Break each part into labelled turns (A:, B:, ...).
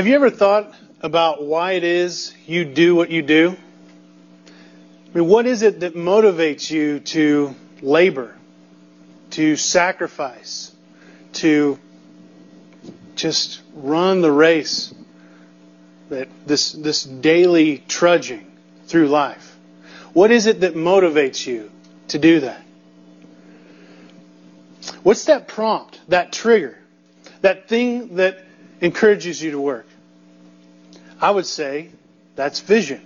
A: Have you ever thought about why it is you do what you do? I mean, what is it that motivates you to labor, to sacrifice, to just run the race, that this, this daily trudging through life? What is it that motivates you to do that? What's that prompt, that trigger, that thing that encourages you to work? I would say that's vision.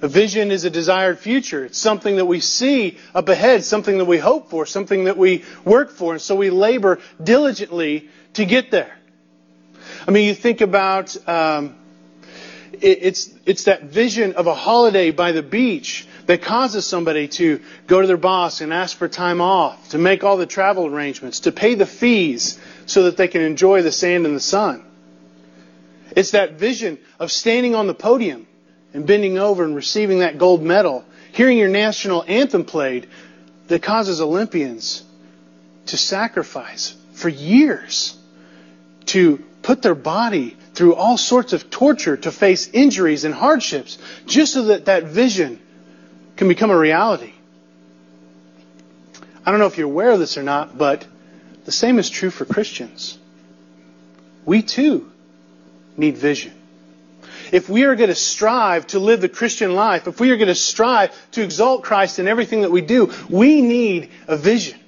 A: A vision is a desired future. It's something that we see up ahead, something that we hope for, something that we work for, and so we labor diligently to get there. I mean, you think about um, it, it's it's that vision of a holiday by the beach that causes somebody to go to their boss and ask for time off, to make all the travel arrangements, to pay the fees so that they can enjoy the sand and the sun. It's that vision of standing on the podium and bending over and receiving that gold medal, hearing your national anthem played that causes Olympians to sacrifice for years, to put their body through all sorts of torture, to face injuries and hardships, just so that that vision can become a reality. I don't know if you're aware of this or not, but the same is true for Christians. We too need vision. If we are going to strive to live the Christian life, if we are going to strive to exalt Christ in everything that we do, we need a vision.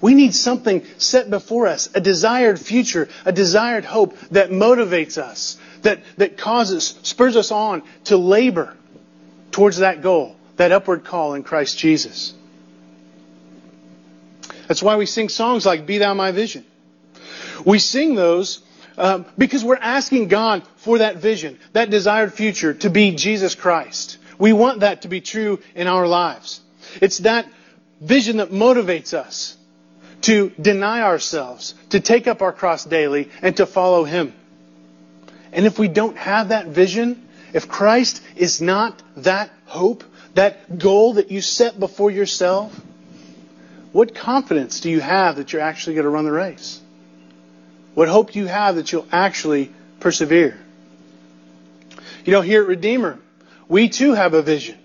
A: We need something set before us, a desired future, a desired hope that motivates us, that, that causes, spurs us on to labor towards that goal, that upward call in Christ Jesus. That's why we sing songs like Be Thou My Vision. We sing those um, because we're asking God for that vision, that desired future to be Jesus Christ. We want that to be true in our lives. It's that vision that motivates us to deny ourselves, to take up our cross daily, and to follow Him. And if we don't have that vision, if Christ is not that hope, that goal that you set before yourself, what confidence do you have that you're actually going to run the race? What hope do you have that you'll actually persevere? You know, here at Redeemer, we too have a vision.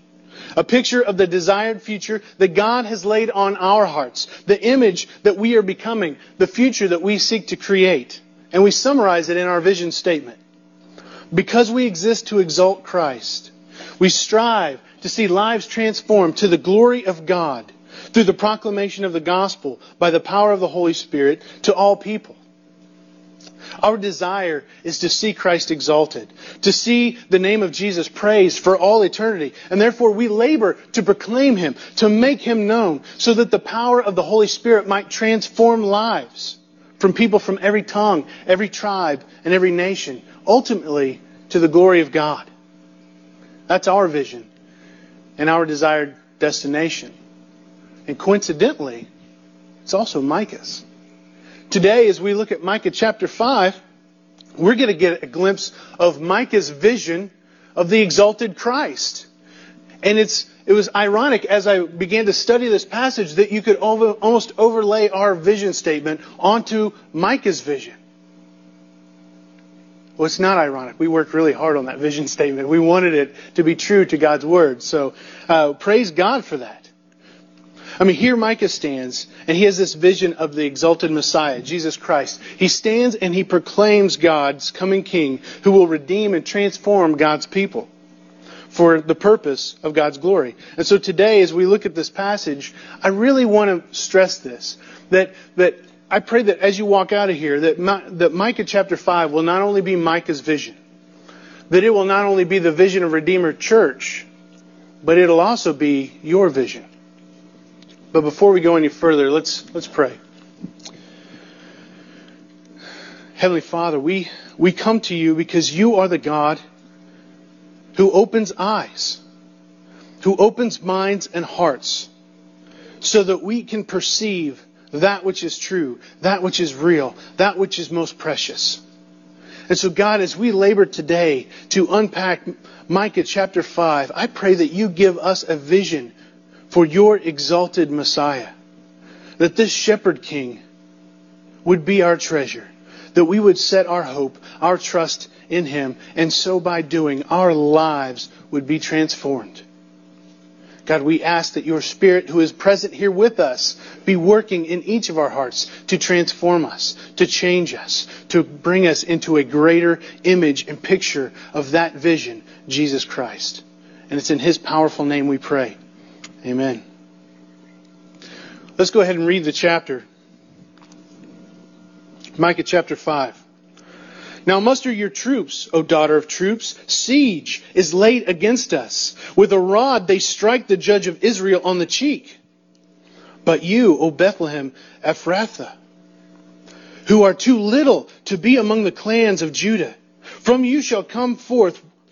A: A picture of the desired future that God has laid on our hearts. The image that we are becoming. The future that we seek to create. And we summarize it in our vision statement. Because we exist to exalt Christ, we strive to see lives transformed to the glory of God through the proclamation of the gospel by the power of the Holy Spirit to all people. Our desire is to see Christ exalted, to see the name of Jesus praised for all eternity. And therefore we labor to proclaim Him, to make Him known, so that the power of the Holy Spirit might transform lives from people from every tongue, every tribe, and every nation, ultimately to the glory of God. That's our vision and our desired destination. And coincidentally, it's also Micah's. Today, as we look at Micah chapter 5, we're going to get a glimpse of Micah's vision of the exalted Christ. And it's, it was ironic as I began to study this passage that you could over, almost overlay our vision statement onto Micah's vision. Well, it's not ironic. We worked really hard on that vision statement. We wanted it to be true to God's Word. So uh, praise God for that. I mean, here Micah stands, and he has this vision of the exalted Messiah, Jesus Christ. He stands and he proclaims God's coming King who will redeem and transform God's people for the purpose of God's glory. And so today, as we look at this passage, I really want to stress this that, that I pray that as you walk out of here, that, My, that Micah chapter 5 will not only be Micah's vision, that it will not only be the vision of Redeemer Church, but it'll also be your vision. But before we go any further, let's, let's pray. Heavenly Father, we, we come to you because you are the God who opens eyes, who opens minds and hearts, so that we can perceive that which is true, that which is real, that which is most precious. And so, God, as we labor today to unpack Micah chapter 5, I pray that you give us a vision for your exalted Messiah. That this shepherd king would be our treasure. that we would set our hope, our trust in Him, and so by doing, our lives would be transformed. God, we ask that your Spirit, who is present here with us, be working in each of our hearts to transform us, to change us, to bring us into a greater image and picture of that vision, Jesus Christ. And it's in His powerful name we pray. Amen. Let's go ahead and read the chapter. Micah chapter 5. Now muster your troops, O daughter of troops. Siege is laid against us. With a rod they strike the judge of Israel on the cheek. But you, O Bethlehem Ephrathah, who are too little to be among the clans of Judah, from you shall come forth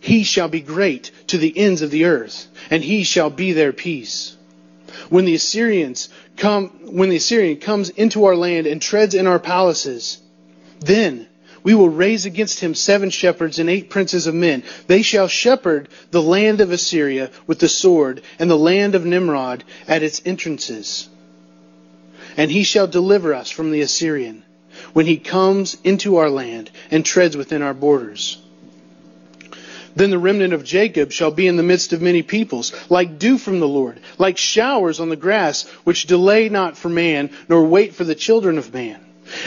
A: he shall be great to the ends of the earth, and he shall be their peace. When the Assyrians come, when the Assyrian comes into our land and treads in our palaces, then we will raise against him seven shepherds and eight princes of men. They shall shepherd the land of Assyria with the sword, and the land of Nimrod at its entrances. And he shall deliver us from the Assyrian when he comes into our land and treads within our borders. Then the remnant of Jacob shall be in the midst of many peoples, like dew from the Lord, like showers on the grass, which delay not for man, nor wait for the children of man.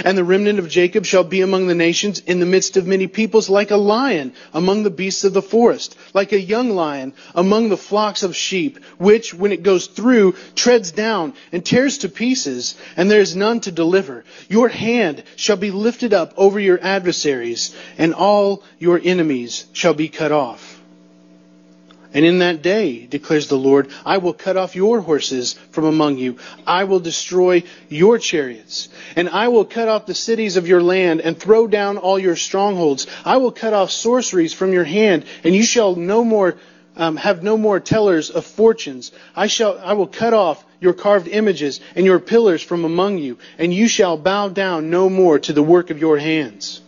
A: And the remnant of Jacob shall be among the nations in the midst of many peoples, like a lion among the beasts of the forest, like a young lion among the flocks of sheep, which, when it goes through, treads down and tears to pieces, and there is none to deliver. Your hand shall be lifted up over your adversaries, and all your enemies shall be cut off. And in that day, declares the Lord, I will cut off your horses from among you. I will destroy your chariots. And I will cut off the cities of your land and throw down all your strongholds. I will cut off sorceries from your hand, and you shall no more um, have no more tellers of fortunes. I shall, I will cut off your carved images and your pillars from among you, and you shall bow down no more to the work of your hands.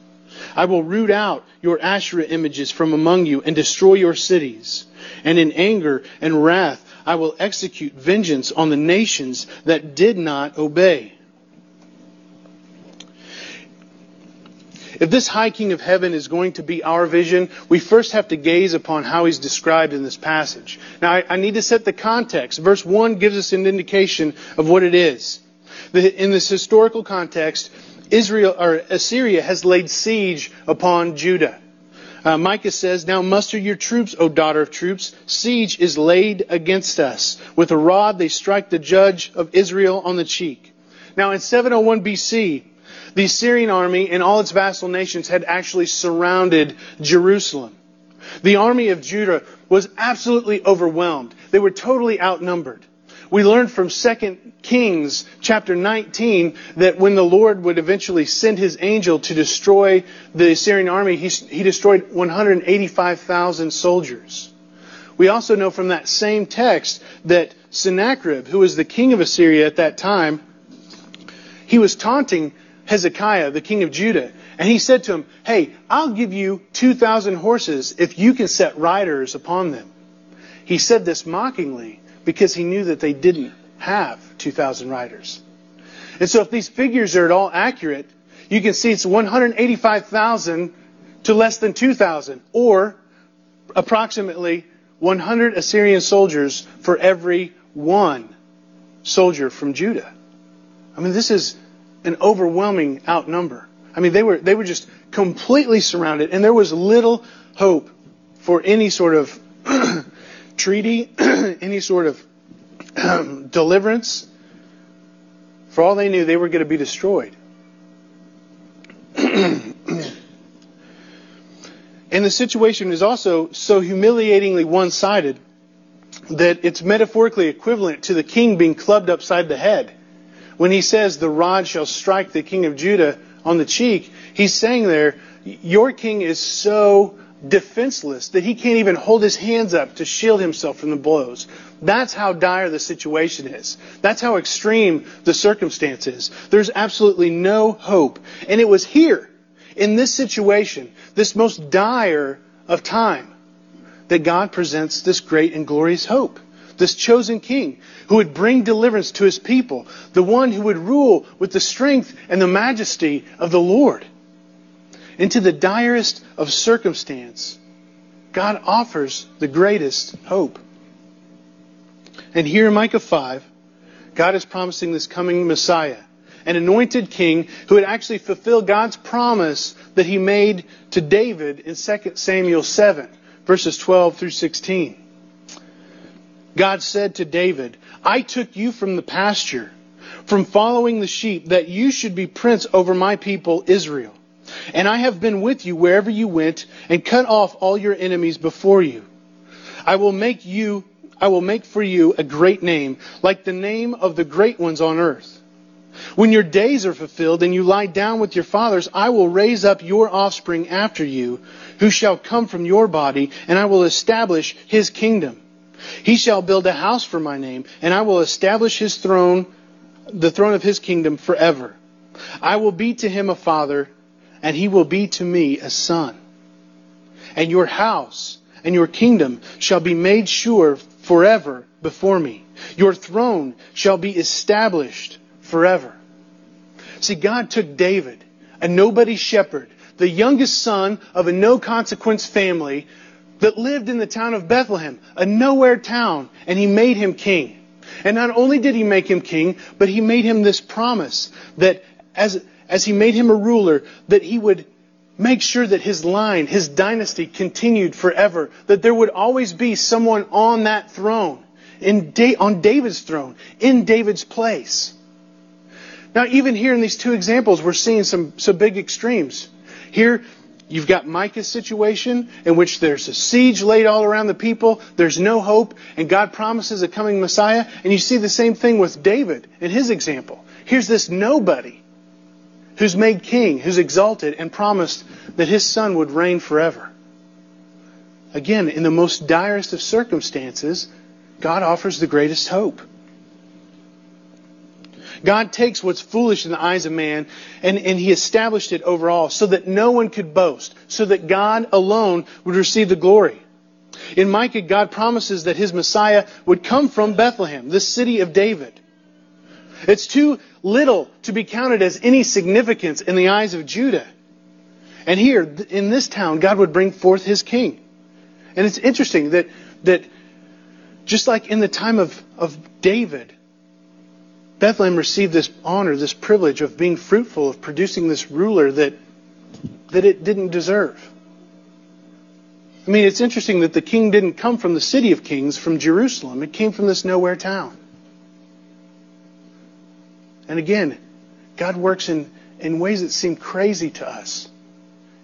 A: I will root out your Asherah images from among you and destroy your cities and in anger and wrath I will execute vengeance on the nations that did not obey. If this high king of heaven is going to be our vision, we first have to gaze upon how he's described in this passage. Now, I, I need to set the context. Verse 1 gives us an indication of what it is. The, in this historical context, Israel or Assyria has laid siege upon Judah. Uh, Micah says, Now muster your troops, O daughter of troops. Siege is laid against us. With a rod they strike the judge of Israel on the cheek. Now in 701 BC, the Assyrian army and all its vassal nations had actually surrounded Jerusalem. The army of Judah was absolutely overwhelmed. They were totally outnumbered. We learned from 2 Kings chapter 19 that when the Lord would eventually send his angel to destroy the Assyrian army, he, he destroyed 185,000 soldiers. We also know from that same text that Sennacherib, who was the king of Assyria at that time, he was taunting Hezekiah, the king of Judah, and he said to him, Hey, I'll give you 2,000 horses if you can set riders upon them. He said this mockingly because he knew that they didn't have 2,000 riders. And so if these figures are at all accurate, you can see it's 185,000 to less than 2,000, or approximately 100 Assyrian soldiers for every one soldier from Judah. I mean, this is an overwhelming outnumber. I mean, they were, they were just completely surrounded, and there was little hope for any sort of treaty, any sort of deliverance. For all they knew, they were going to be destroyed. and the situation is also so humiliatingly one sided that it's metaphorically equivalent to the king being clubbed upside the head. When he says, The rod shall strike the king of Judah on the cheek, he's saying there, your king is so defenseless that he can't even hold his hands up to shield himself from the blows. That's how dire the situation is. That's how extreme the circumstance is. There's absolutely no hope. And it was here, in this situation, this most dire of time, that God presents this great and glorious hope. This chosen king who would bring deliverance to his people, the one who would rule with the strength and the majesty of the Lord. Into the direst of circumstance, God offers the greatest hope. And here in Micah 5, God is promising this coming Messiah, an anointed king who would actually fulfill God's promise that he made to David in 2 Samuel 7, verses 12 through 16. God said to David, I took you from the pasture, from following the sheep, that you should be prince over my people Israel. And I have been with you wherever you went, and cut off all your enemies before you. I will make you I will make for you a great name, like the name of the great ones on earth. When your days are fulfilled and you lie down with your fathers, I will raise up your offspring after you, who shall come from your body, and I will establish his kingdom. He shall build a house for my name, and I will establish his throne, the throne of his kingdom forever. I will be to him a father, and he will be to me a son. And your house and your kingdom shall be made sure forever before me. Your throne shall be established forever. See, God took David, a nobody shepherd, the youngest son of a no consequence family that lived in the town of Bethlehem, a nowhere town, and he made him king. And not only did he make him king, but he made him this promise that as, as he made him a ruler, that he would make sure that his line, his dynasty continued forever, that there would always be someone on that throne, da- on David's throne, in David's place. Now, even here in these two examples, we're seeing some, some big extremes. Here, you've got Micah's situation in which there's a siege laid all around the people, there's no hope, and God promises a coming Messiah. And you see the same thing with David in his example. Here's this nobody who's made king, who's exalted, and promised that his son would reign forever. Again, in the most direst of circumstances, God offers the greatest hope. God takes what's foolish in the eyes of man and, and he established it over all so that no one could boast, so that God alone would receive the glory. In Micah, God promises that his Messiah would come from Bethlehem, the city of David. It's too little to be counted as any significance in the eyes of Judah. And here, in this town, God would bring forth his king. And it's interesting that, that just like in the time of, of David, Bethlehem received this honor, this privilege of being fruitful, of producing this ruler that, that it didn't deserve. I mean, it's interesting that the king didn't come from the city of kings, from Jerusalem. It came from this nowhere town. And again, God works in, in ways that seem crazy to us,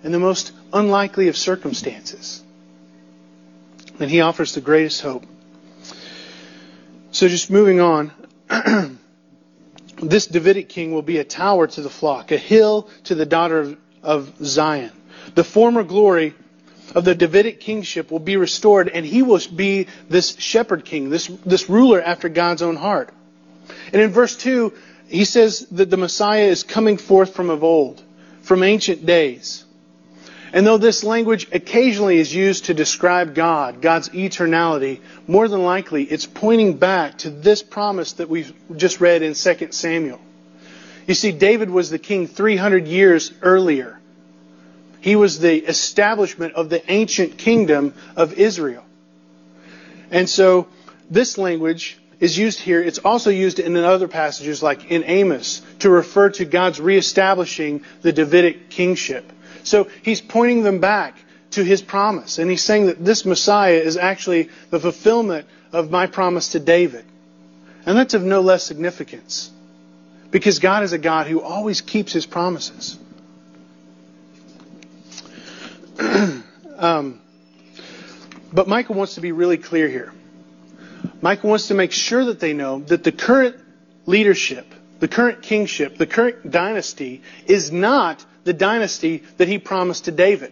A: in the most unlikely of circumstances. And He offers the greatest hope. So just moving on. this Davidic king will be a tower to the flock, a hill to the daughter of, of Zion. The former glory of the Davidic kingship will be restored, and he will be this shepherd king, this, this ruler after God's own heart. And in verse 2, he says that the Messiah is coming forth from of old, from ancient days. And though this language occasionally is used to describe God, God's eternality, more than likely it's pointing back to this promise that we've just read in 2 Samuel. You see, David was the king 300 years earlier. He was the establishment of the ancient kingdom of Israel. And so this language is used here. It's also used in other passages like in Amos to refer to God's reestablishing the Davidic kingship. So he's pointing them back to his promise. And he's saying that this Messiah is actually the fulfillment of my promise to David. And that's of no less significance. Because God is a God who always keeps his promises. um, but Micah wants to be really clear here. Micah wants to make sure that they know that the current leadership, the current kingship, the current dynasty is not the dynasty that he promised to David.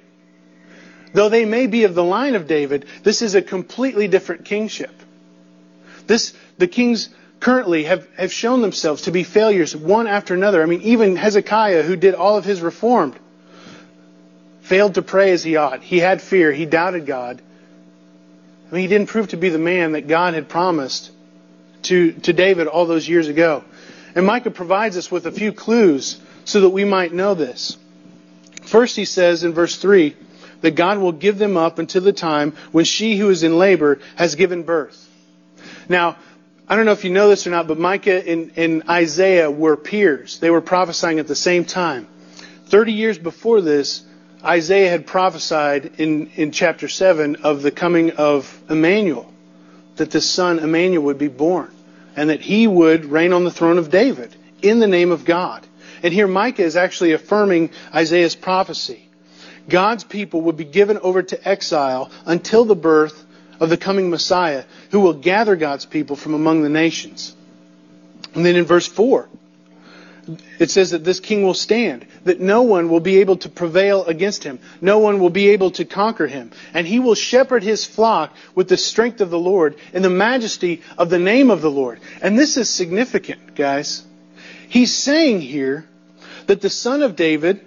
A: Though they may be of the line of David, this is a completely different kingship. This, the kings currently have, have shown themselves to be failures one after another. I mean, even Hezekiah, who did all of his reform, failed to pray as he ought. He had fear. He doubted God. I mean, he didn't prove to be the man that God had promised to, to David all those years ago. And Micah provides us with a few clues so that we might know this. First, he says in verse 3 that God will give them up until the time when she who is in labor has given birth. Now, I don't know if you know this or not, but Micah and, and Isaiah were peers. They were prophesying at the same time. Thirty years before this, Isaiah had prophesied in, in chapter 7 of the coming of Emmanuel, that the son Emmanuel would be born, and that he would reign on the throne of David in the name of God. And here Micah is actually affirming Isaiah's prophecy. God's people would be given over to exile until the birth of the coming Messiah who will gather God's people from among the nations. And then in verse 4, it says that this king will stand, that no one will be able to prevail against him. No one will be able to conquer him. And he will shepherd his flock with the strength of the Lord and the majesty of the name of the Lord. And this is significant, guys. He's saying here that the son of David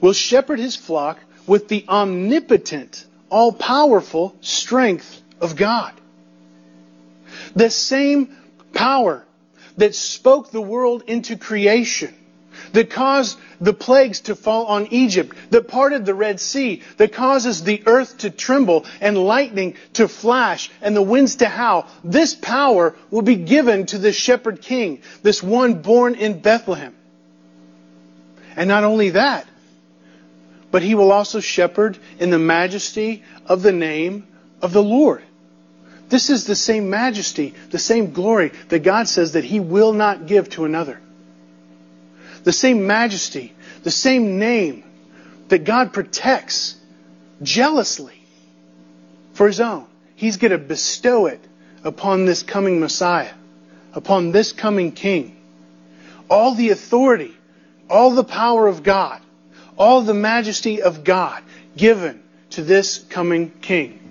A: will shepherd his flock with the omnipotent, all powerful strength of God. The same power that spoke the world into creation, that caused the plagues to fall on Egypt, that parted the Red Sea, that causes the earth to tremble and lightning to flash and the winds to howl, this power will be given to this shepherd king, this one born in Bethlehem. And not only that, but he will also shepherd in the majesty of the name of the Lord. This is the same majesty, the same glory that God says that He will not give to another. The same majesty, the same name that God protects jealously for His own. He's going to bestow it upon this coming Messiah, upon this coming King. All the authority, all the power of God, all the majesty of God given to this coming King.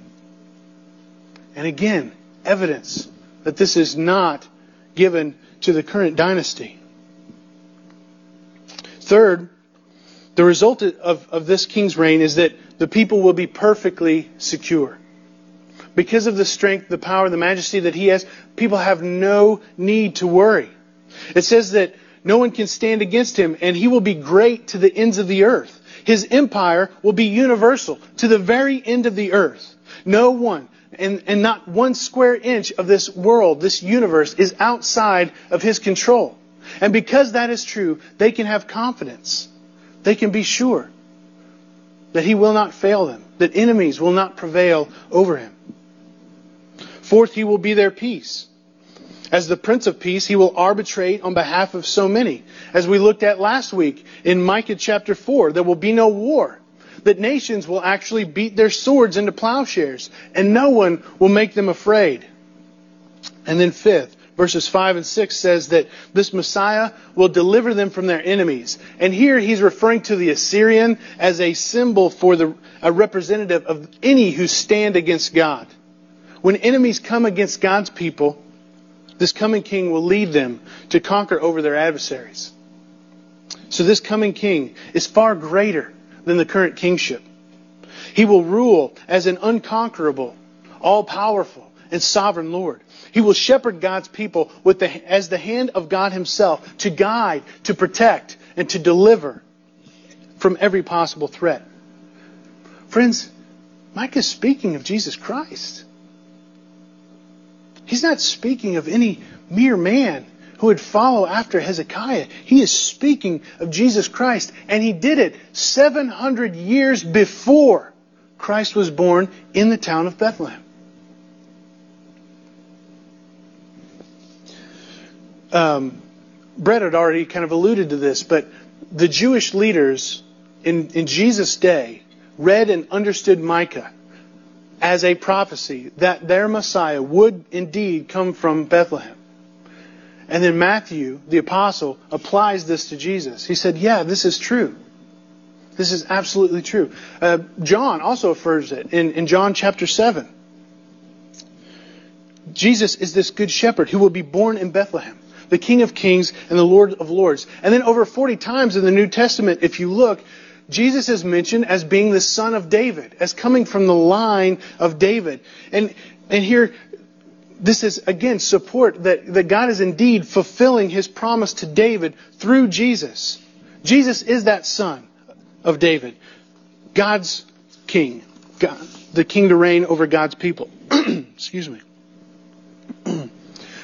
A: And again, evidence that this is not given to the current dynasty. Third, the result of, of this king's reign is that the people will be perfectly secure. Because of the strength, the power, the majesty that he has, people have no need to worry. It says that no one can stand against him, and he will be great to the ends of the earth. His empire will be universal to the very end of the earth. No one, and, and not one square inch of this world, this universe, is outside of His control. And because that is true, they can have confidence. They can be sure that He will not fail them, that enemies will not prevail over Him. Fourth, He will be their peace. As the Prince of Peace, He will arbitrate on behalf of so many. As we looked at last week in Micah chapter 4, there will be no war that nations will actually beat their swords into plowshares, and no one will make them afraid. And then, fifth, verses 5 and 6 says that this Messiah will deliver them from their enemies. And here he's referring to the Assyrian as a symbol for the, a representative of any who stand against God. When enemies come against God's people, this coming king will lead them to conquer over their adversaries. So this coming king is far greater than the current kingship. He will rule as an unconquerable, all powerful, and sovereign Lord. He will shepherd God's people with the, as the hand of God Himself to guide, to protect, and to deliver from every possible threat. Friends, Micah is speaking of Jesus Christ. He's not speaking of any mere man who would follow after Hezekiah. He is speaking of Jesus Christ, and he did it 700 years before Christ was born in the town of Bethlehem. Um, Brett had already kind of alluded to this, but the Jewish leaders in, in Jesus' day read and understood Micah as a prophecy that their Messiah would indeed come from Bethlehem. And then Matthew, the apostle, applies this to Jesus. He said, Yeah, this is true. This is absolutely true. Uh, John also affirms it in, in John chapter 7. Jesus is this good shepherd who will be born in Bethlehem, the King of kings and the Lord of lords. And then over 40 times in the New Testament, if you look, Jesus is mentioned as being the son of David, as coming from the line of David. And, and here, this is again support that, that God is indeed fulfilling his promise to David through Jesus. Jesus is that son of David, God's king, God, the king to reign over God's people. Excuse me.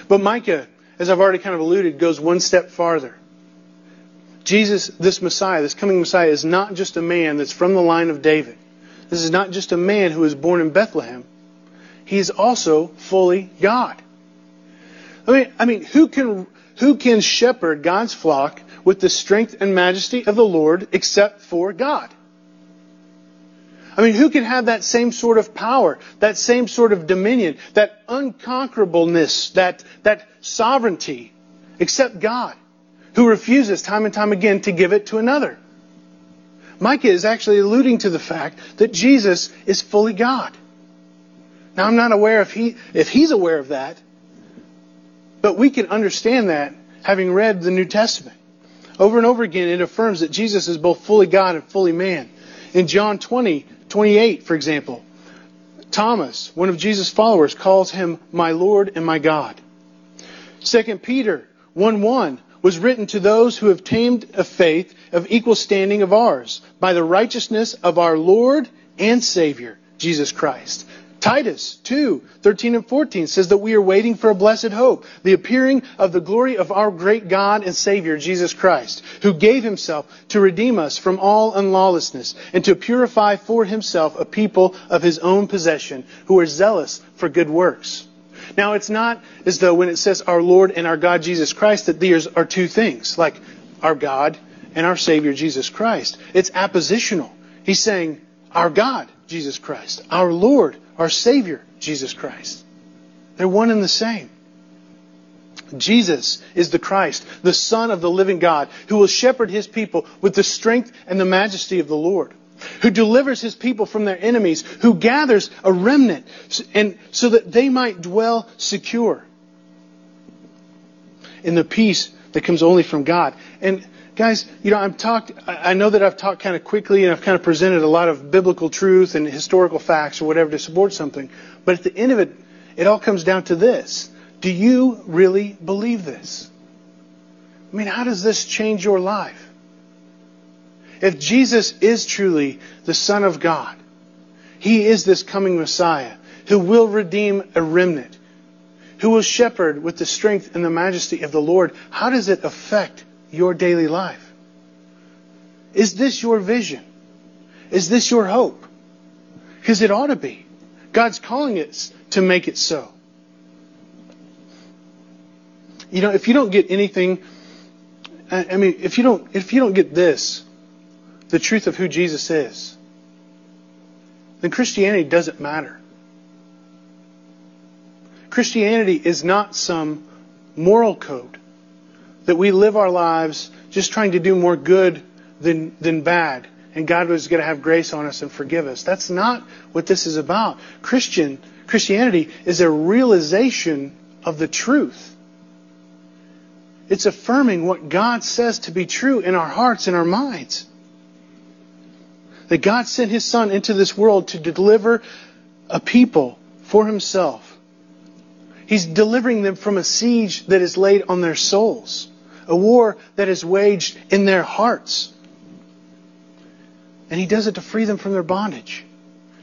A: but Micah, as I've already kind of alluded, goes one step farther. Jesus, this Messiah, this coming Messiah, is not just a man that's from the line of David. This is not just a man who was born in Bethlehem. He is also fully God. I mean, I mean, who can who can shepherd God's flock with the strength and majesty of the Lord except for God? I mean, who can have that same sort of power, that same sort of dominion, that unconquerableness, that, that sovereignty, except God? who refuses time and time again to give it to another. Micah is actually alluding to the fact that Jesus is fully God. Now, I'm not aware if, he, if he's aware of that, but we can understand that having read the New Testament. Over and over again, it affirms that Jesus is both fully God and fully man. In John 20, 28, for example, Thomas, one of Jesus' followers, calls him my Lord and my God. 2 Peter 1 1 was written to those who have tamed a faith of equal standing of ours by the righteousness of our Lord and Savior, Jesus Christ. Titus 2, 13 and 14 says that we are waiting for a blessed hope, the appearing of the glory of our great God and Savior, Jesus Christ, who gave himself to redeem us from all unlawlessness and to purify for himself a people of his own possession who are zealous for good works. Now, it's not as though when it says our Lord and our God Jesus Christ that these are two things, like our God and our Savior Jesus Christ. It's appositional. He's saying our God, Jesus Christ, our Lord, our Savior, Jesus Christ. They're one and the same. Jesus is the Christ, the Son of the living God, who will shepherd his people with the strength and the majesty of the Lord who delivers his people from their enemies, who gathers a remnant and so that they might dwell secure in the peace that comes only from God. And guys, you know, I've talked I know that I've talked kind of quickly and I've kind of presented a lot of biblical truth and historical facts or whatever to support something, but at the end of it it all comes down to this. Do you really believe this? I mean, how does this change your life? If Jesus is truly the Son of God, He is this coming Messiah who will redeem a remnant, who will shepherd with the strength and the majesty of the Lord. How does it affect your daily life? Is this your vision? Is this your hope? Because it ought to be. God's calling us to make it so. You know, if you don't get anything, I mean, if you don't, if you don't get this, the truth of who Jesus is, then Christianity doesn't matter. Christianity is not some moral code that we live our lives just trying to do more good than, than bad, and God was going to have grace on us and forgive us. That's not what this is about. Christian Christianity is a realization of the truth. It's affirming what God says to be true in our hearts and our minds that God sent His Son into this world to deliver a people for Himself. He's delivering them from a siege that is laid on their souls, a war that is waged in their hearts. And He does it to free them from their bondage.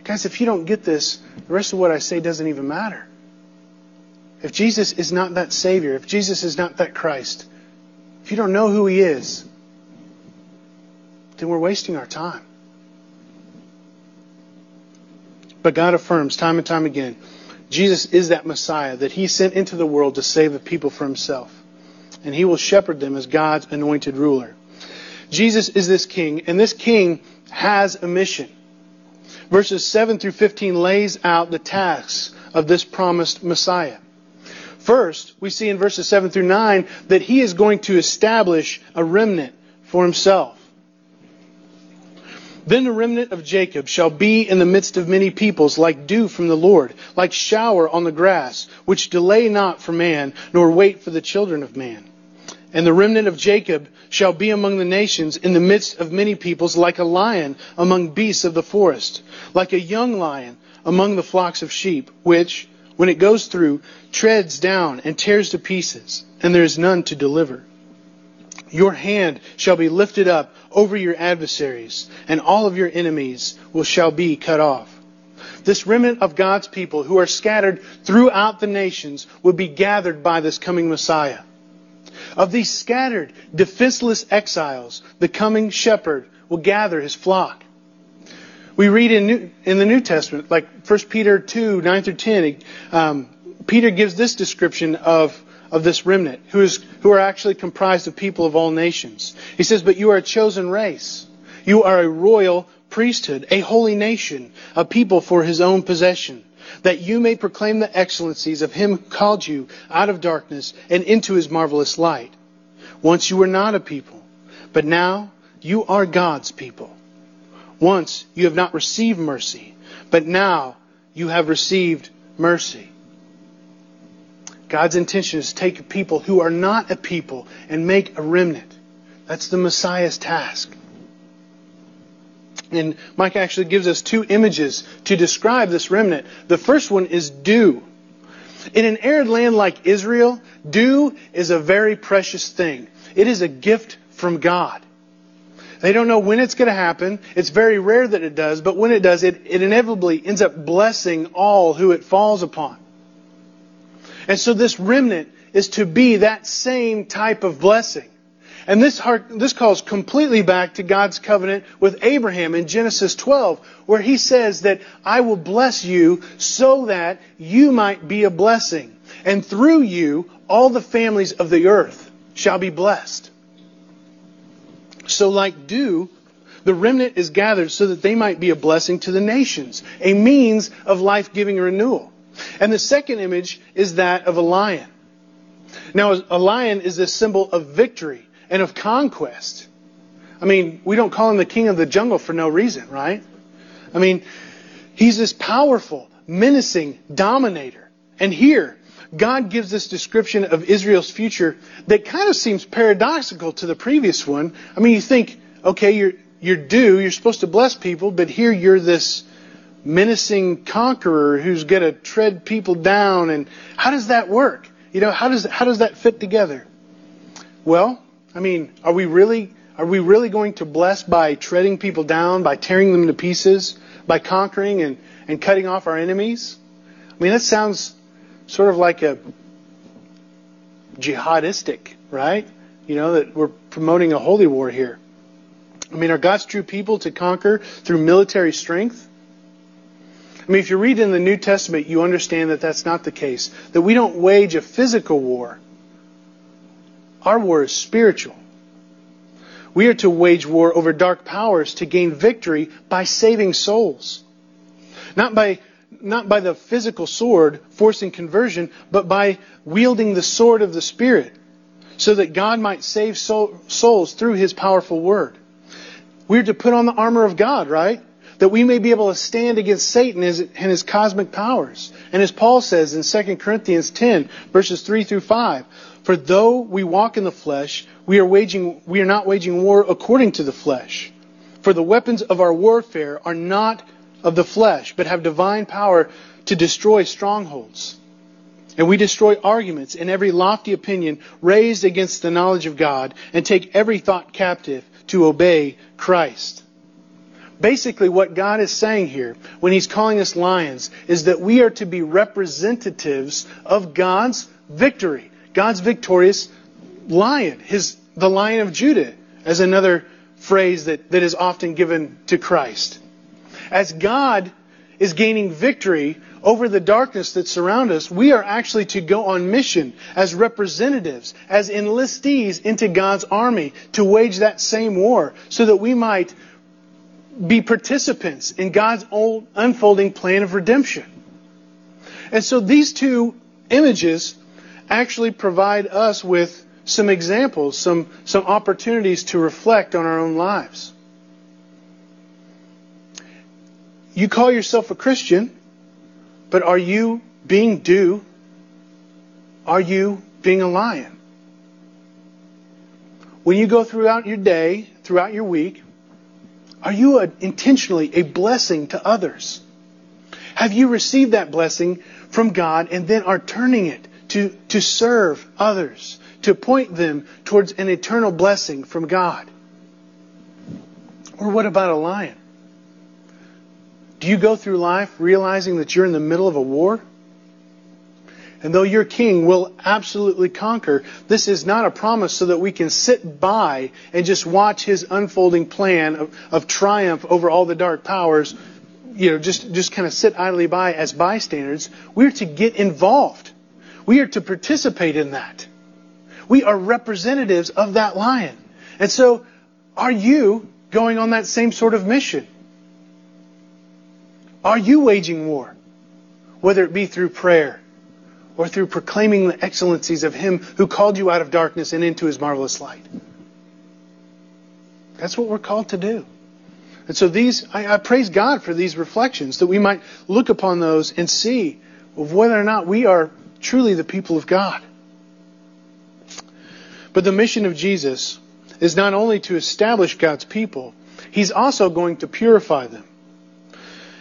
A: Guys, if you don't get this, the rest of what I say doesn't even matter. If Jesus is not that Savior, if Jesus is not that Christ, if you don't know who He is, then we're wasting our time. But God affirms time and time again Jesus is that Messiah that He sent into the world to save the people for Himself. And He will shepherd them as God's anointed ruler. Jesus is this King, and this King has a mission. Verses 7 through 15 lays out the tasks of this promised Messiah. First, we see in verses 7 through 9 that he is going to establish a remnant for himself. Then the remnant of Jacob shall be in the midst of many peoples, like dew from the Lord, like shower on the grass, which delay not for man, nor wait for the children of man. And the remnant of Jacob shall be among the nations in the midst of many peoples, like a lion among beasts of the forest, like a young lion among the flocks of sheep, which, when it goes through, treads down and tears to pieces, and there is none to deliver. Your hand shall be lifted up over your adversaries, and all of your enemies will shall be cut off. This remnant of God's people who are scattered throughout the nations will be gathered by this coming Messiah. Of these scattered, defenseless exiles, the coming shepherd will gather his flock. We read in, New, in the New Testament, like 1 Peter 2, 9 through 10, um, Peter gives this description of of this remnant, who, is, who are actually comprised of people of all nations. He says, But you are a chosen race. You are a royal priesthood, a holy nation, a people for his own possession, that you may proclaim the excellencies of him who called you out of darkness and into his marvelous light. Once you were not a people, but now you are God's people. Once you have not received mercy, but now you have received mercy. God's intention is to take people who are not a people and make a remnant. That's the Messiah's task. And Micah actually gives us two images to describe this remnant. The first one is dew. In an arid land like Israel, dew is a very precious thing. It is a gift from God. They don't know when it's going to happen. It's very rare that it does, but when it does, it, it inevitably ends up blessing all who it falls upon. And so this remnant is to be that same type of blessing. And this, heart, this calls completely back to God's covenant with Abraham in Genesis 12, where he says that I will bless you so that you might be a blessing. And through you, all the families of the earth shall be blessed. So like dew, the remnant is gathered so that they might be a blessing to the nations, a means of life-giving renewal. And the second image is that of a lion. Now, a lion is a symbol of victory and of conquest. I mean, we don't call him the king of the jungle for no reason, right? I mean, he's this powerful, menacing dominator. And here, God gives this description of Israel's future that kind of seems paradoxical to the previous one. I mean, you think, okay, you're, you're dew, you're supposed to bless people, but here you're this menacing conqueror who's going to tread people down. And how does that work? You know, how does how does that fit together? Well, I mean, are we really are we really going to bless by treading people down, by tearing them to pieces, by conquering and, and cutting off our enemies? I mean, that sounds sort of like a jihadistic, right? You know, that we're promoting a holy war here. I mean, are God's true people to conquer through military strength? I mean, if you read in the New Testament, you understand that that's not the case. That we don't wage a physical war. Our war is spiritual. We are to wage war over dark powers to gain victory by saving souls. Not by, not by the physical sword forcing conversion, but by wielding the sword of the Spirit so that God might save souls through His powerful word. We're to put on the armor of God, right? that we may be able to stand against Satan and his cosmic powers. And as Paul says in 2 Corinthians 10, verses 3 through 5, for though we walk in the flesh, we are waging we are not waging war according to the flesh. For the weapons of our warfare are not of the flesh, but have divine power to destroy strongholds. And we destroy arguments and every lofty opinion raised against the knowledge of God and take every thought captive to obey Christ. Basically, what God is saying here when He's calling us lions is that we are to be representatives of God's victory, God's victorious lion, His, the lion of Judah, as another phrase that, that is often given to Christ. As God is gaining victory over the darkness that surrounds us, we are actually to go on mission as representatives, as enlistees into God's army to wage that same war so that we might be participants in God's old unfolding plan of redemption. And so these two images actually provide us with some examples, some, some opportunities to reflect on our own lives. you call yourself a Christian, but are you being dew? Are you being a lion? When you go throughout your day, throughout your week, are you a, intentionally a blessing to others? Have you received that blessing from God and then are turning it to, to serve others, to point them towards an eternal blessing from God? Or what about a lion? Do you go through life realizing that you're in the middle of a war? And though your king will absolutely conquer, this is not a promise so that we can sit by and just watch his unfolding plan of, of triumph over all the dark powers, you know, just, just kind of sit idly by as bystanders. We're to get involved. We are to participate in that. We are representatives of that lion. And so, are you going on that same sort of mission? Are you waging war? Whether it be through prayer or through proclaiming the excellencies of Him who called you out of darkness and into His marvelous light. That's what we're called to do. And so these, I, I, praise God for these reflections that we might look upon those and see whether or not we are truly the people of God. But the mission of Jesus is not only to establish God's people, He's also going to purify them.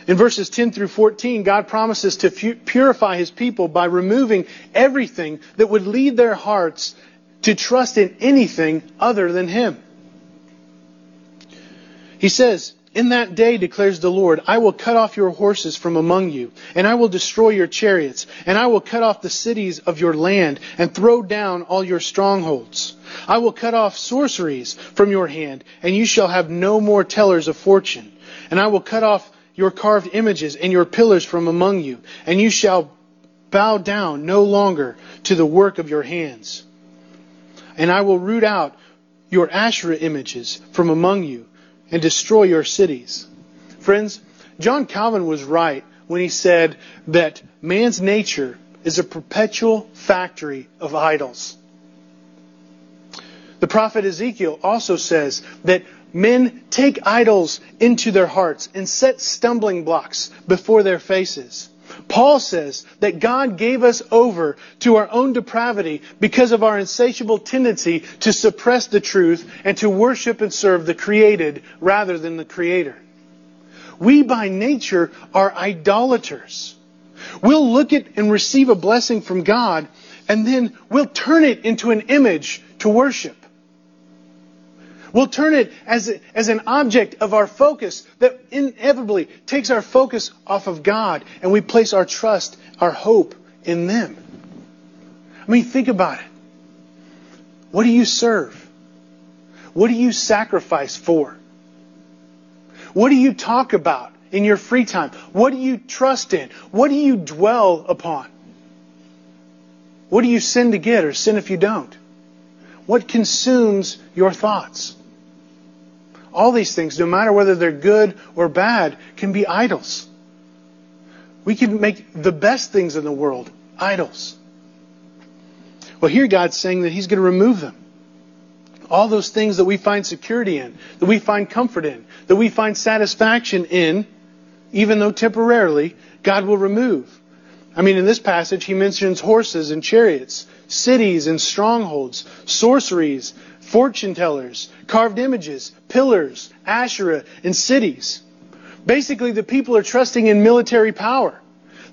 A: In verses 10 through 14, God promises to purify his people by removing everything that would lead their hearts to trust in anything other than him. He says, In that day, declares the Lord, I will cut off your horses from among you, and I will destroy your chariots, and I will cut off the cities of your land, and throw down all your strongholds. I will cut off sorceries from your hand, and you shall have no more tellers of fortune. And I will cut off your carved images and your pillars from among you, and you shall bow down no longer to the work of your hands. And I will root out your Asherah images from among you and destroy your cities. Friends, John Calvin was right when he said that man's nature is a perpetual factory of idols. The prophet Ezekiel also says that Men take idols into their hearts and set stumbling blocks before their faces. Paul says that God gave us over to our own depravity because of our insatiable tendency to suppress the truth and to worship and serve the created rather than the creator. We by nature are idolaters. We'll look at and receive a blessing from God and then we'll turn it into an image to worship. We'll turn it as, as an object of our focus that inevitably takes our focus off of God and we place our trust, our hope in them. I mean, think about it. What do you serve? What do you sacrifice for? What do you talk about in your free time? What do you trust in? What do you dwell upon? What do you sin to get or sin if you don't? What consumes your thoughts? All these things, no matter whether they're good or bad, can be idols. We can make the best things in the world idols. Well, here God's saying that He's going to remove them. All those things that we find security in, that we find comfort in, that we find satisfaction in, even though temporarily, God will remove. I mean, in this passage, he mentions horses and chariots, cities and strongholds, sorceries, fortune tellers, carved images, pillars, Asherah, and cities. Basically, the people are trusting in military power.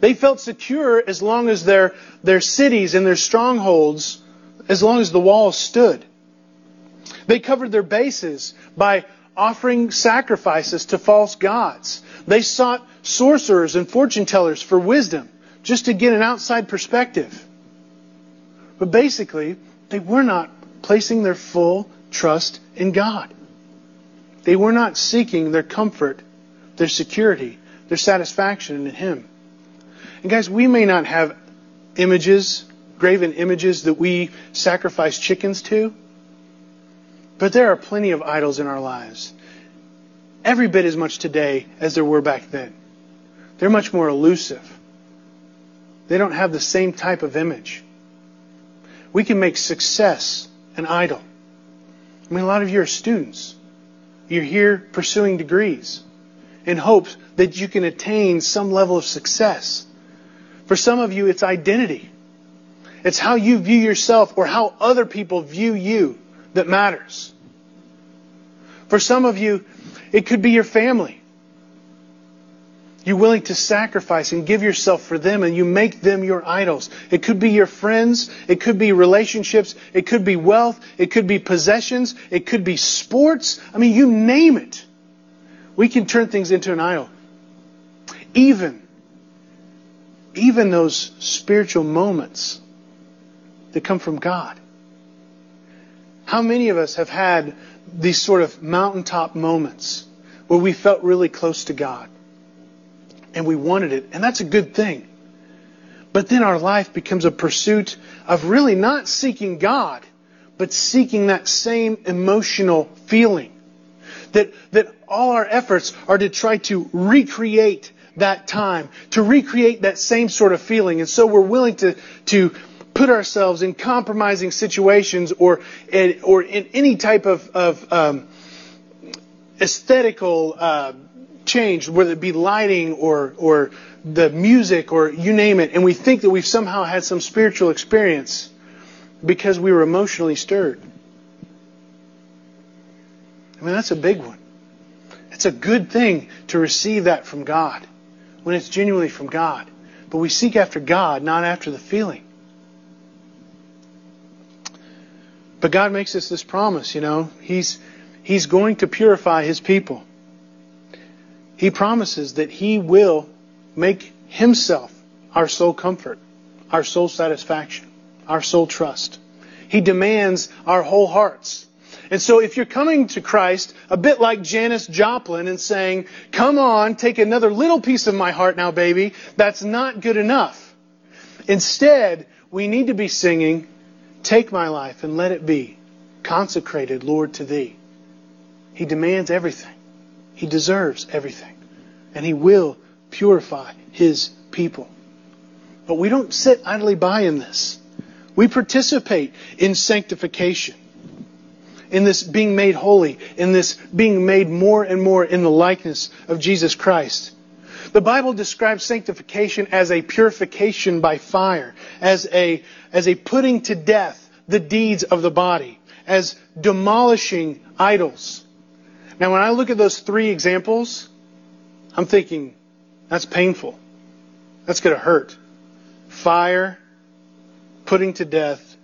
A: They felt secure as long as their, their cities and their strongholds, as long as the walls stood. They covered their bases by offering sacrifices to false gods. They sought sorcerers and fortune tellers for wisdom, just to get an outside perspective. But basically, they were not placing their full trust in God. They were not seeking their comfort, their security, their satisfaction in Him. And guys, we may not have images, graven images that we sacrifice chickens to, but there are plenty of idols in our lives. Every bit as much today as there were back then. They're much more elusive. They don't have the same type of image. We can make success an idol. I mean, a lot of you are students. You're here pursuing degrees. in hopes that you can attain some level of success. For some of you, it's identity. It's how you view yourself or how other people view you that matters. For some of you, it could be your family. You're willing to sacrifice and give yourself for them and you make them your idols. It could be your friends. It could be relationships. It could be wealth. It could be possessions. It could be sports. I mean, you name it. We can turn things into an idol. Even, even those spiritual moments that come from God. How many of us have had these sort of mountaintop moments where we felt really close to God? And we wanted it, and that's a good thing. But then our life becomes a pursuit of really not seeking God, but seeking that same emotional feeling. That, that all our efforts are to try to recreate that time, to recreate that same sort of feeling. And so we're willing to, to put ourselves in compromising situations or, or in any type of, of um, aesthetical uh, changed, whether it be lighting or, or the music or you name it, and we think that we've somehow had some spiritual experience because we were emotionally stirred. I mean, that's a big one. It's a good thing to receive that from God when it's genuinely from God. But we seek after God, not after the feeling. But God makes us this promise, you know. He's, he's going to purify His people. He promises that He will make Himself our sole comfort, our sole satisfaction, our sole trust. He demands our whole hearts. And so if you're coming to Christ a bit like Janis Joplin and saying, come on, take another little piece of my heart now, baby, that's not good enough. Instead, we need to be singing, take my life and let it be consecrated, Lord, to thee. He demands everything. He deserves everything. And He will purify His people. But we don't sit idly by in this. We participate in sanctification, in this being made holy, in this being made more and more in the likeness of Jesus Christ. The Bible describes sanctification as a purification by fire, as a, as a putting to death the deeds of the body, as demolishing idols, now, when I look at those three examples, I'm thinking, that's painful. That's going to hurt. Fire, putting to death,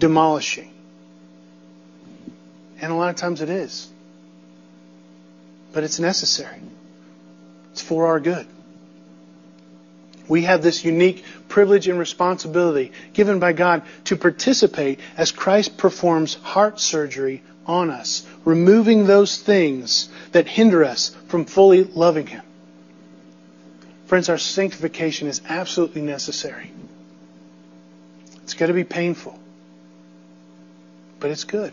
A: demolishing. And a lot of times it is. But it's necessary. It's for our good. We have this unique privilege and responsibility given by God to participate as Christ performs heart surgery on us, removing those things that hinder us from fully loving Him. Friends, our sanctification is absolutely necessary. It's going to be painful, but it's good.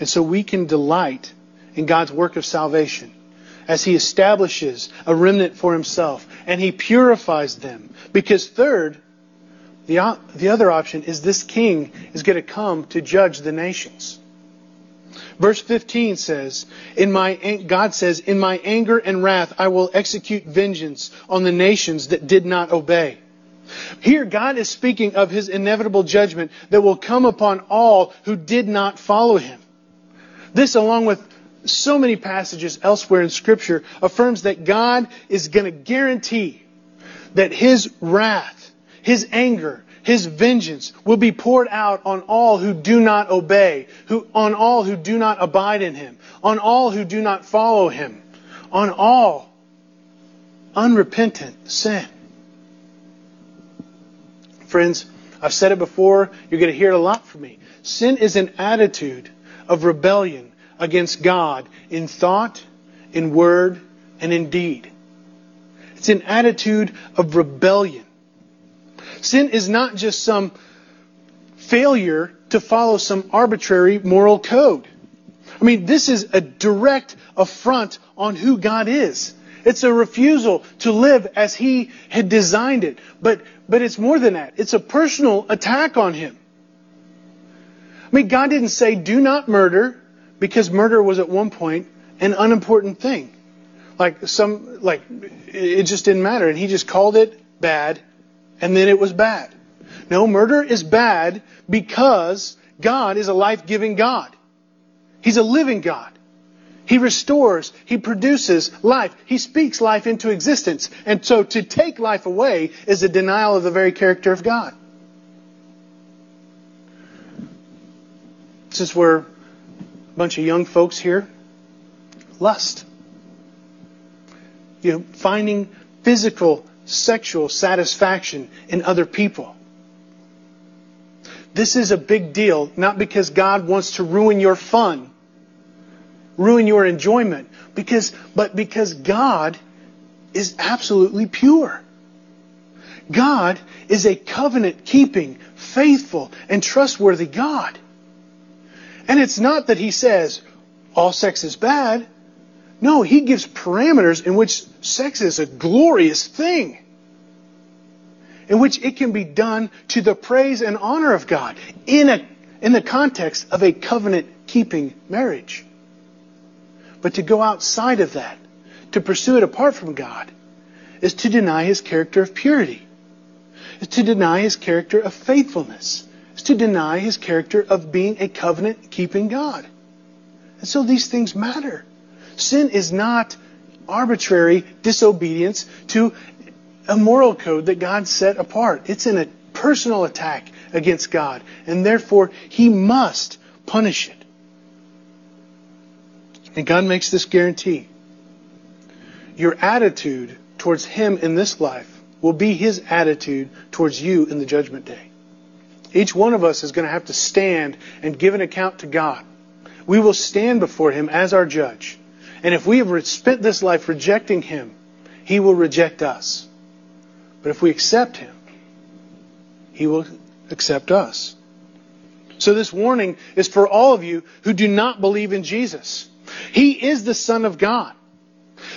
A: And so we can delight in God's work of salvation as He establishes a remnant for Himself and He purifies them. Because, third, the, the other option is this king is going to come to judge the nations. Verse 15 says, in my, God says, In my anger and wrath I will execute vengeance on the nations that did not obey. Here, God is speaking of his inevitable judgment that will come upon all who did not follow him. This, along with so many passages elsewhere in Scripture, affirms that God is going to guarantee that his wrath, his anger, his vengeance will be poured out on all who do not obey, who, on all who do not abide in him, on all who do not follow him, on all unrepentant sin. Friends, I've said it before, you're going to hear it a lot from me. Sin is an attitude of rebellion against God in thought, in word, and in deed. It's an attitude of rebellion. Sin is not just some failure to follow some arbitrary moral code. I mean, this is a direct affront on who God is. It's a refusal to live as He had designed it. But, but it's more than that. It's a personal attack on Him. I mean, God didn't say, do not murder, because murder was at one point an unimportant thing. like some like it just didn't matter and he just called it bad and then it was bad. No, murder is bad because God is a life-giving God. He's a living God. He restores, He produces life. He speaks life into existence. And so to take life away is a denial of the very character of God. Since we're a bunch of young folks here, lust. You know, finding physical, sexual satisfaction in other people. This is a big deal, not because God wants to ruin your fun, ruin your enjoyment, because, but because God is absolutely pure. God is a covenant keeping, faithful, and trustworthy God. And it's not that He says all sex is bad. No, He gives parameters in which sex is a glorious thing in which it can be done to the praise and honor of God in, a, in the context of a covenant keeping marriage. But to go outside of that, to pursue it apart from God, is to deny his character of purity, is to deny his character of faithfulness, is to deny his character of being a covenant keeping God. And so these things matter. Sin is not arbitrary disobedience to a moral code that God set apart. It's in a personal attack against God, and therefore He must punish it. And God makes this guarantee. Your attitude towards Him in this life will be His attitude towards you in the judgment day. Each one of us is going to have to stand and give an account to God. We will stand before Him as our judge. And if we have spent this life rejecting Him, He will reject us. But if we accept Him, He will accept us. So this warning is for all of you who do not believe in Jesus. He is the Son of God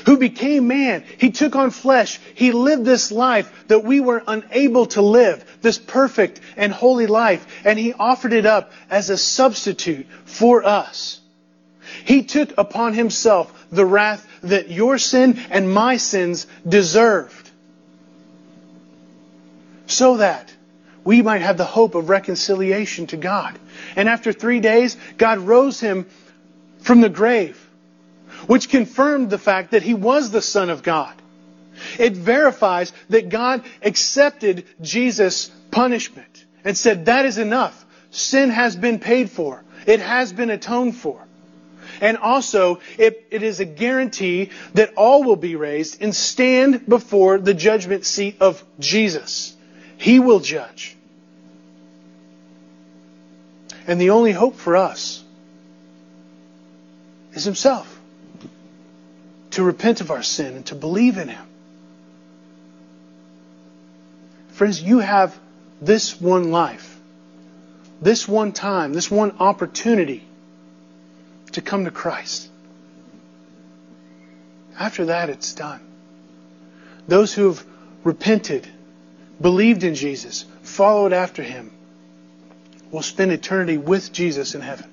A: who became man. He took on flesh. He lived this life that we were unable to live, this perfect and holy life, and He offered it up as a substitute for us. He took upon Himself the wrath that your sin and my sins deserved so that we might have the hope of reconciliation to God. And after three days, God rose him from the grave, which confirmed the fact that he was the Son of God. It verifies that God accepted Jesus' punishment and said, That is enough. Sin has been paid for, it has been atoned for. And also, it, it is a guarantee that all will be raised and stand before the judgment seat of Jesus. He will judge. And the only hope for us is Himself. To repent of our sin and to believe in Him. Friends, you have this one life, this one time, this one opportunity to come to Christ. After that, it's done. Those who have repented believed in Jesus, followed after him, will spend eternity with Jesus in heaven.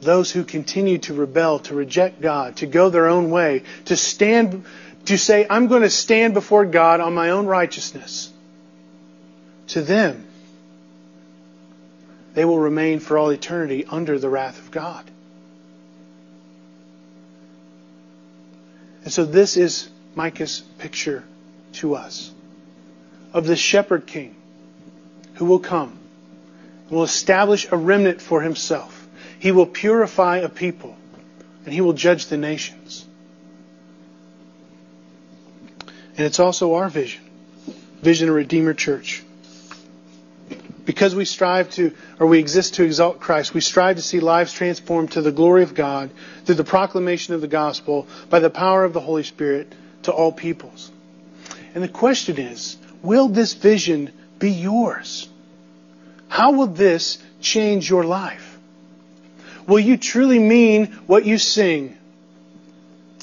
A: Those who continue to rebel, to reject God, to go their own way, to stand, to say, I'm going to stand before God on my own righteousness, to them, they will remain for all eternity under the wrath of God. And so this is Micah's picture to us of the shepherd king who will come and will establish a remnant for himself. He will purify a people and he will judge the nations. And it's also our vision, vision of Redeemer Church. Because we strive to, or we exist to exalt Christ, we strive to see lives transformed to the glory of God through the proclamation of the gospel by the power of the Holy Spirit to all peoples. And the question is, will this vision be yours? How will this change your life? Will you truly mean what you sing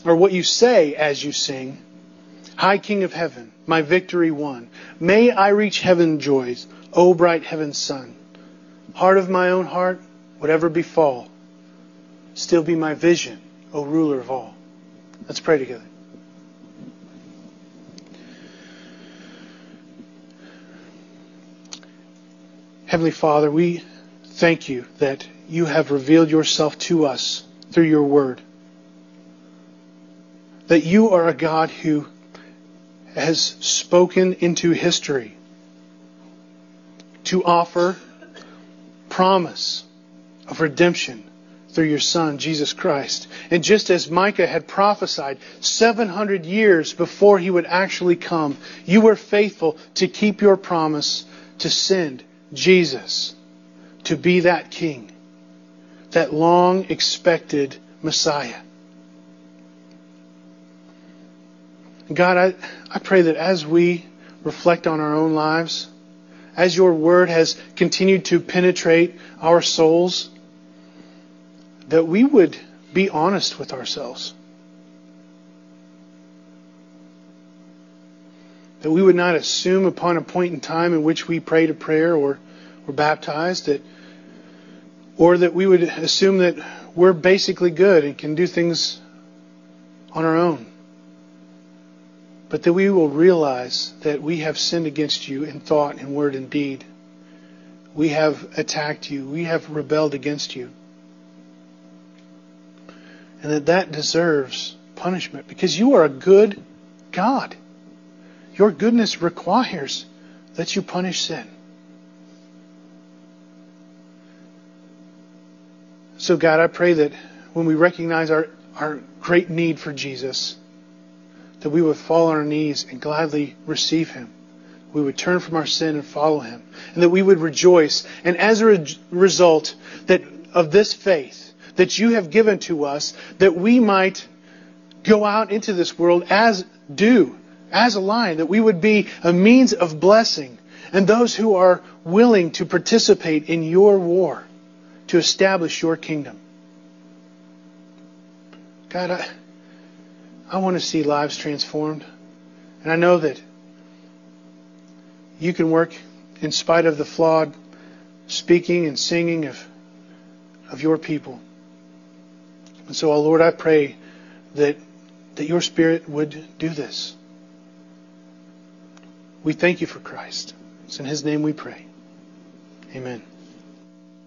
A: or what you say as you sing? High King of Heaven, my victory won. May I reach heaven joys, O bright heaven's sun. Heart of my own heart, whatever befall, still be my vision, O ruler of all. Let's pray together. Heavenly Father, we thank you that you have revealed yourself to us through your word. That you are a God who has spoken into history to offer promise of redemption through your Son, Jesus Christ. And just as Micah had prophesied 700 years before he would actually come, you were faithful to keep your promise to send Jesus to be that King, that long expected Messiah. God, I, I pray that as we reflect on our own lives, as your word has continued to penetrate our souls, that we would be honest with ourselves. That we would not assume upon a point in time in which we prayed a prayer or were baptized that or that we would assume that we're basically good and can do things on our own. But that we will realize that we have sinned against you in thought and word and deed. We have attacked you. We have rebelled against you and that that deserves punishment because you are a good God. Your goodness requires that you punish sin. So, God, I pray that when we recognize our, our great need for Jesus, that we would fall on our knees and gladly receive Him. We would turn from our sin and follow Him. And that we would rejoice. And as a re- result that of this faith, that you have given to us that we might go out into this world as dew, as a lion, that we would be a means of blessing and those who are willing to participate in your war to establish your kingdom. God, I, I want to see lives transformed. And I know that you can work in spite of the flawed speaking and singing of, of your people. And so, oh Lord, I pray that, that your Spirit would do this. We thank you for Christ. It's in His name we pray. Amen.